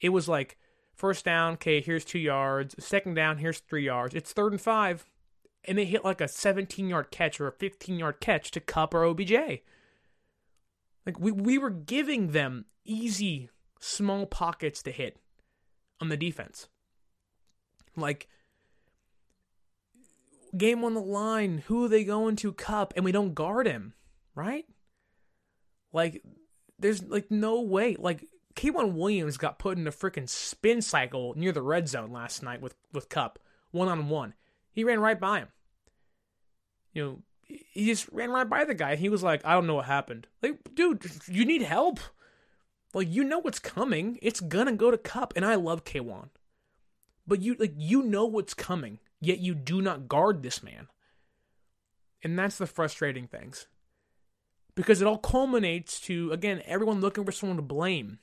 It was like first down, okay, here's two yards. Second down, here's three yards. It's third and five. And they hit like a 17 yard catch or a 15 yard catch to Kupp or OBJ. Like we, we were giving them easy, small pockets to hit on the defense. Like, game on the line, who are they going to cup? And we don't guard him, right? Like, there's like no way. Like, K'Waun Williams got put in a freaking spin cycle near the red zone last night with, with Kupp, one on one. He ran right by him. You know, he just ran right by the guy. He was like, I don't know what happened. Like, dude, you need help. Like, you know what's coming. It's gonna go to Kupp. And I love K'Waun. But you like you know what's coming, yet you do not guard this man. And that's the frustrating things. Because it all culminates to again, everyone looking for someone to blame.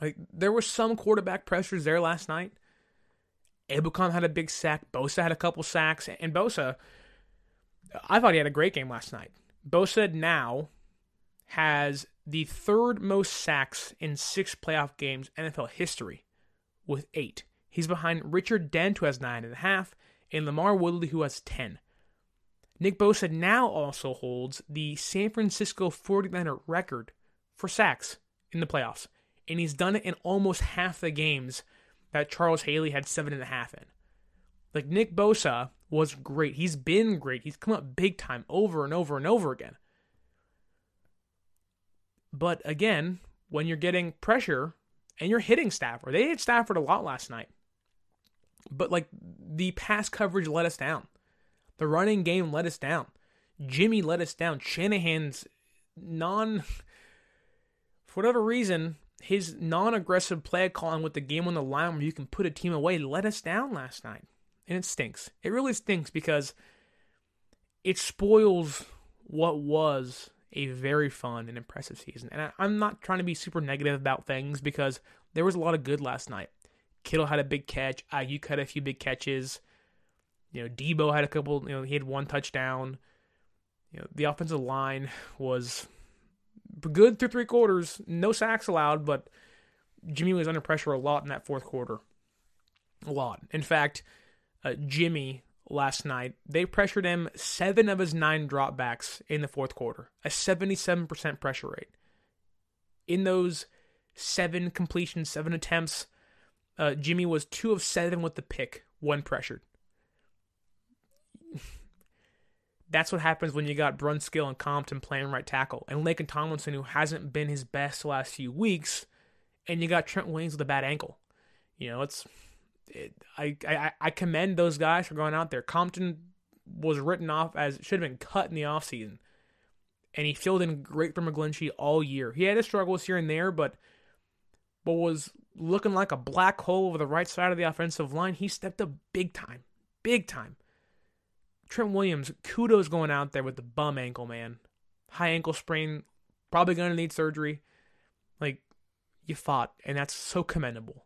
Like there were some quarterback pressures there last night. Ebukam had a big sack. Bosa had a couple sacks. And Bosa, I thought he had a great game last night. Bosa now has the third most sacks in six playoff games NFL history with eight. He's behind Richard Dent, who has nine and a half, and LaMarr Woodley, who has 10. Nick Bosa now also holds the San Francisco 49er record for sacks in the playoffs, and he's done it in almost half the games that Charles Haley had seven and a half in. Like Nick Bosa was great. He's been great. He's come up big time over and over and over again. But again, when you're getting pressure and you're hitting Stafford, they hit Stafford a lot last night. But like the pass coverage let us down. The running game let us down. Jimmy let us down. Shanahan's non for whatever reason, his non-aggressive play calling with the game on the line where you can put a team away let us down last night. And it stinks. It really stinks because it spoils what was a very fun and impressive season. And I, am not trying to be super negative about things because there was a lot of good last night. Kittle had a big catch. Aiyuk had a few big catches. You know, Deebo had a couple. You know, he had one touchdown. You know, the offensive line was good through three quarters. No sacks allowed, but Jimmy was under pressure a lot in that fourth quarter. A lot. In fact, uh, Jimmy last night they pressured him seven of his nine dropbacks in the fourth quarter, a seventy-seven percent pressure rate. In those seven completions, seven attempts, uh, Jimmy was two of seven with the pick when pressured. That's what happens when you got Brunskill and Compton playing right tackle, and Laken Tomlinson, who hasn't been his best the last few weeks, and you got Trent Williams with a bad ankle. You know, it's it, I, I I commend those guys for going out there. Compton was written off as should have been cut in the offseason. And he filled in great for McGlinchey all year. He had his struggles here and there, but but was looking like a black hole over the right side of the offensive line. He stepped up big time. Big time. Trent Williams, kudos going out there with the bum ankle, man. High ankle sprain, probably going to need surgery. Like, you fought, and that's so commendable.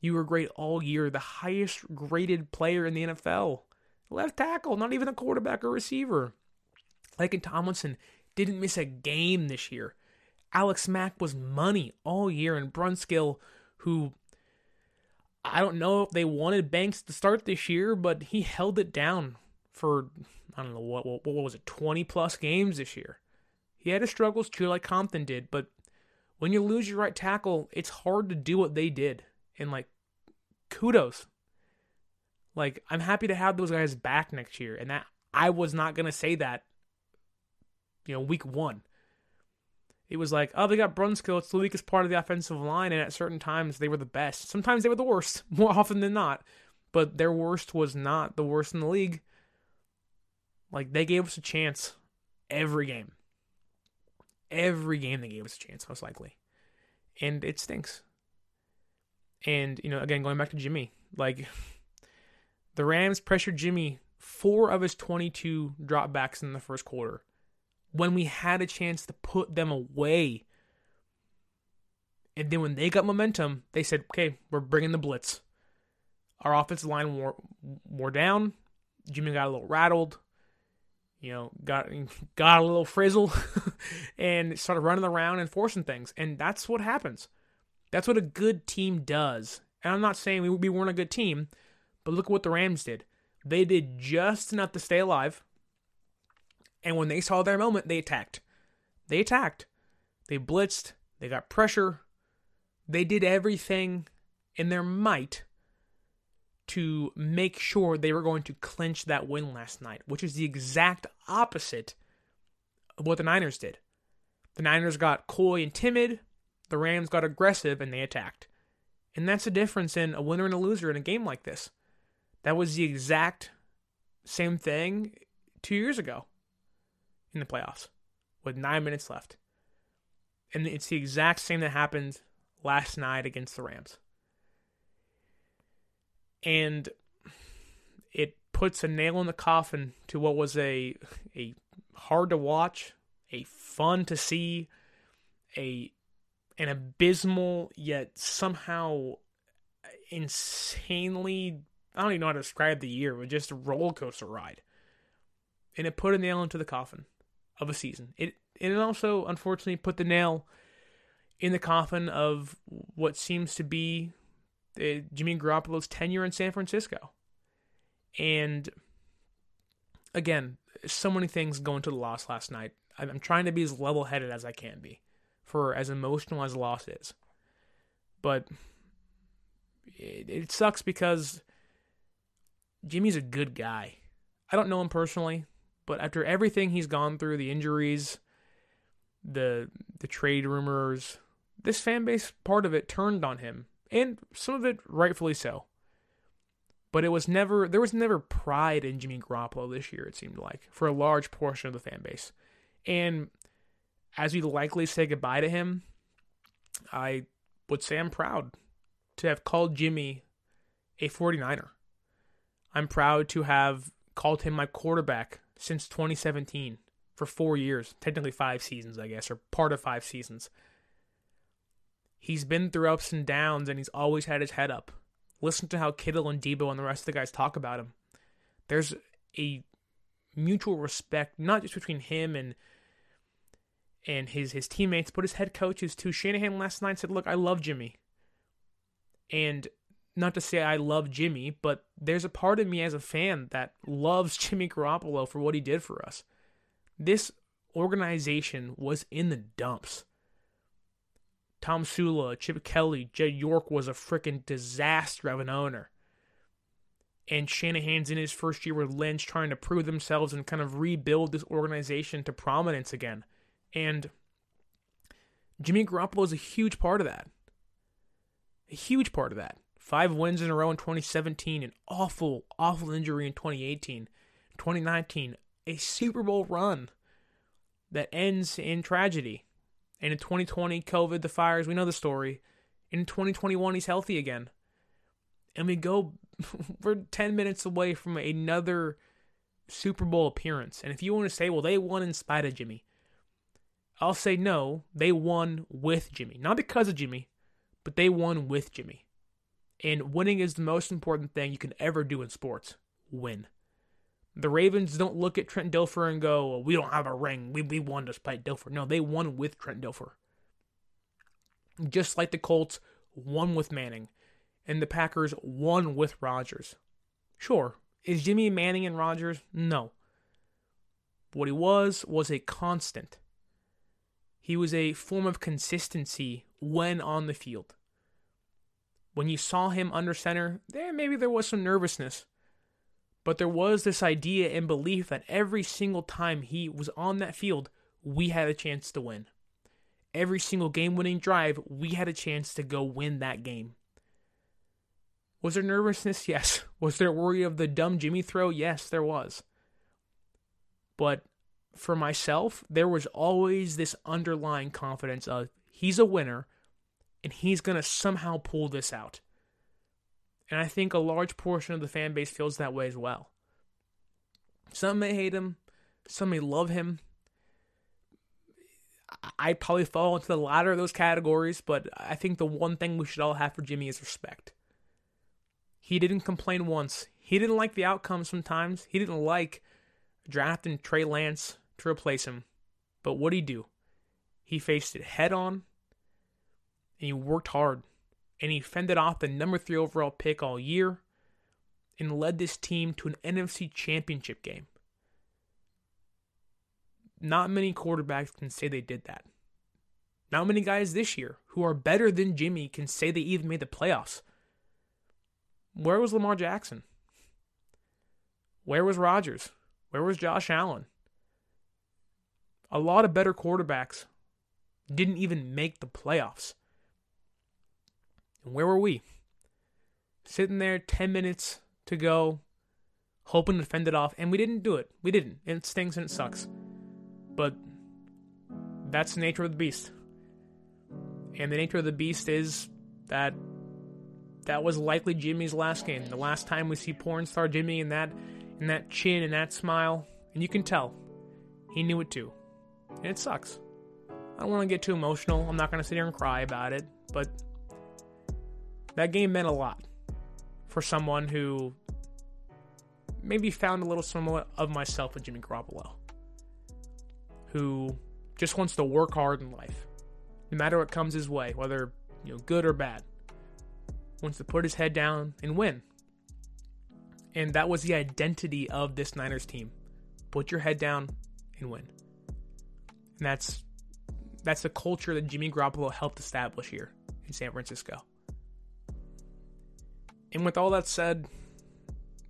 You were great all year, the highest graded player in the NFL. Left tackle, not even a quarterback or receiver. Laken Tomlinson didn't miss a game this year. Alex Mack was money all year, and Brunskill, who I don't know if they wanted Banks to start this year, but he held it down for I don't know what what, what was it, 20 plus games this year. He had his struggles too, like Compton did, but when you lose your right tackle, it's hard to do what they did. And like, kudos. Like, I'm happy to have those guys back next year. And that I was not gonna say that, you know, week one. It was like, oh, they got Brunskill. It's the weakest part of the offensive line, and at certain times they were the best. Sometimes they were the worst, more often than not. But their worst was not the worst in the league. Like they gave us a chance every game. Every game they gave us a chance, most likely. And it stinks. And, you know, again, going back to Jimmy, like the Rams pressured Jimmy four of his 22 dropbacks in the first quarter when we had a chance to put them away. And then when they got momentum, they said, okay, we're bringing the blitz. Our offensive line wore, wore down. Jimmy got a little rattled you know, got got a little frizzle and started running around and forcing things. And that's what happens. That's what a good team does. And I'm not saying we, we weren't a good team, but look at what the Rams did. They did just enough to stay alive. And when they saw their moment, they attacked. They attacked. They blitzed. They got pressure. They did everything in their might to make sure they were going to clinch that win last night, which is the exact opposite of what the Niners did. The Niners got coy and timid, the Rams got aggressive and they attacked. And that's the difference in a winner and a loser in a game like this. That was the exact same thing two years ago in the playoffs with nine minutes left. And it's the exact same that happened last night against the Rams and it puts a nail in the coffin to what was a a hard to watch, a fun to see, a an abysmal yet somehow insanely I don't even know how to describe the year, but just a roller coaster ride. And it put a nail into the coffin of a season. It and it also unfortunately put the nail in the coffin of what seems to be uh, Jimmy Garoppolo's tenure in San Francisco. And again, so many things go into the loss last night. I'm trying to be as level headed as I can be for as emotional as loss is. But it, it sucks because Jimmy's a good guy. I don't know him personally, but after everything he's gone through, the injuries, the the trade rumors, this fan base part of it turned on him and some of it rightfully so. But it was never there was never pride in Jimmy Garoppolo this year. It seemed like for a large portion of the fan base, and as we likely say goodbye to him, I would say I'm proud to have called Jimmy a 49er. I'm proud to have called him my quarterback since 2017 for four years, technically five seasons, I guess, or part of five seasons. He's been through ups and downs, and he's always had his head up. Listen to how Kittle and Deebo and the rest of the guys talk about him. There's a mutual respect, not just between him and and his his teammates, but his head coaches too. Shanahan last night said, "Look, I love Jimmy," and not to say I love Jimmy, but there's a part of me as a fan that loves Jimmy Garoppolo for what he did for us. This organization was in the dumps. Tomsula, Chip Kelly, Jed York was a freaking disaster of an owner. And Shanahan's in his first year with Lynch trying to prove themselves and kind of rebuild this organization to prominence again. And Jimmy Garoppolo is a huge part of that. A huge part of that. Five wins in a row in 2017, an awful, awful injury in 2018. 2019, a Super Bowl run that ends in tragedy. And in 2020, COVID, the fires, we know the story. In 2021, he's healthy again. And we go, we're 10 minutes away from another Super Bowl appearance. And if you want to say, well, they won in spite of Jimmy, I'll say no, they won with Jimmy. Not because of Jimmy, but they won with Jimmy. And winning is the most important thing you can ever do in sports win. The Ravens don't look at Trent Dilfer and go, well, we don't have a ring. We, we won despite Dilfer. No, they won with Trent Dilfer. Just like the Colts won with Manning. and the Packers won with Rodgers. Sure, is Jimmy Manning and Rodgers? No. What he was was a constant. He was a form of consistency when on the field. When you saw him under center, there maybe there was some nervousness. But there was this idea and belief that every single time he was on that field, we had a chance to win. Every single game winning drive, we had a chance to go win that game. Was there nervousness? Yes. Was there worry of the dumb Jimmy throw? Yes, there was. But for myself, there was always this underlying confidence of he's a winner and he's going to somehow pull this out. And I think a large portion of the fan base feels that way as well. Some may hate him, some may love him. I probably fall into the latter of those categories, but I think the one thing we should all have for Jimmy is respect. He didn't complain once. He didn't like the outcome sometimes. He didn't like drafting Trey Lance to replace him. But what did he do? He faced it head on and he worked hard and he fended off the number three overall pick all year and led this team to an NFC championship game. Not many quarterbacks can say they did that. Not many guys this year who are better than Jimmy can say they even made the playoffs. Where was Lamar Jackson? Where was Rodgers? Where was Josh Allen? A lot of better quarterbacks didn't even make the playoffs. And where were we? Sitting there 10 minutes to go, hoping to fend it off, and we didn't do it. We didn't. It stings and it sucks. But that's the nature of the beast. And the nature of the beast is that that was likely Jimmy's last game. The last time we see porn star Jimmy in that in that chin and that smile, and you can tell he knew it too. And it sucks. I don't want to get too emotional. I'm not going to sit here and cry about it, but that game meant a lot for someone who maybe found a little similar of myself with Jimmy Garoppolo, who just wants to work hard in life, no matter what comes his way, whether you know good or bad. Wants to put his head down and win. And that was the identity of this Niners team. Put your head down and win. And that's that's the culture that Jimmy Garoppolo helped establish here in San Francisco. And with all that said,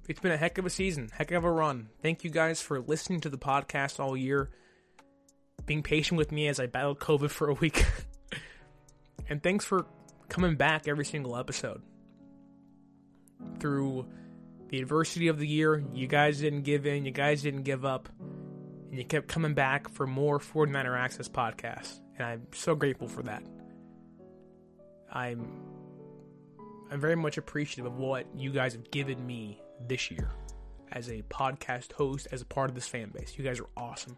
it's been a heck of a season, heck of a run. Thank you guys for listening to the podcast all year, being patient with me as I battled COVID for a week. and thanks for coming back every single episode. Through the adversity of the year, you guys didn't give in, you guys didn't give up and you kept coming back for more 49er Access podcasts, and I'm so grateful for that. I'm I'm very much appreciative of what you guys have given me this year as a podcast host, as a part of this fan base. You guys are awesome.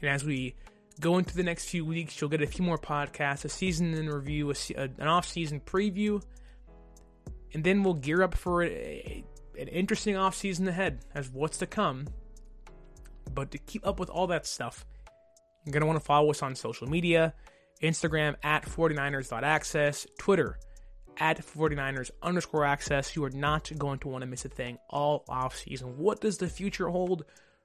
And as we go into the next few weeks, you'll get a few more podcasts, a season in review, a, an off-season preview, and then we'll gear up for a, a, an interesting off-season ahead as what's to come but to keep up with all that stuff, you're going to want to follow us on social media Instagram at 49ers.access, Twitter at 49ers underscore access. You are not going to want to miss a thing all off season. What does the future hold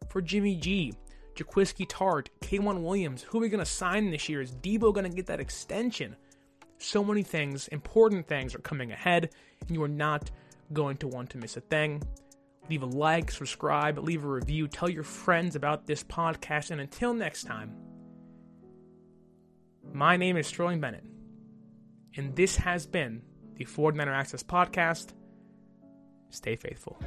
for Jimmy G? Jaquiski Tartt, K'Waun Williams, who are we going to sign this year? Is Deebo going to get that extension? So many things, important things are coming ahead, and you are not going to want to miss a thing. Leave a like, subscribe, leave a review, tell your friends about this podcast, and until next time, my name is Sterling Bennett, and this has been the 49er Access Podcast. Stay faithful.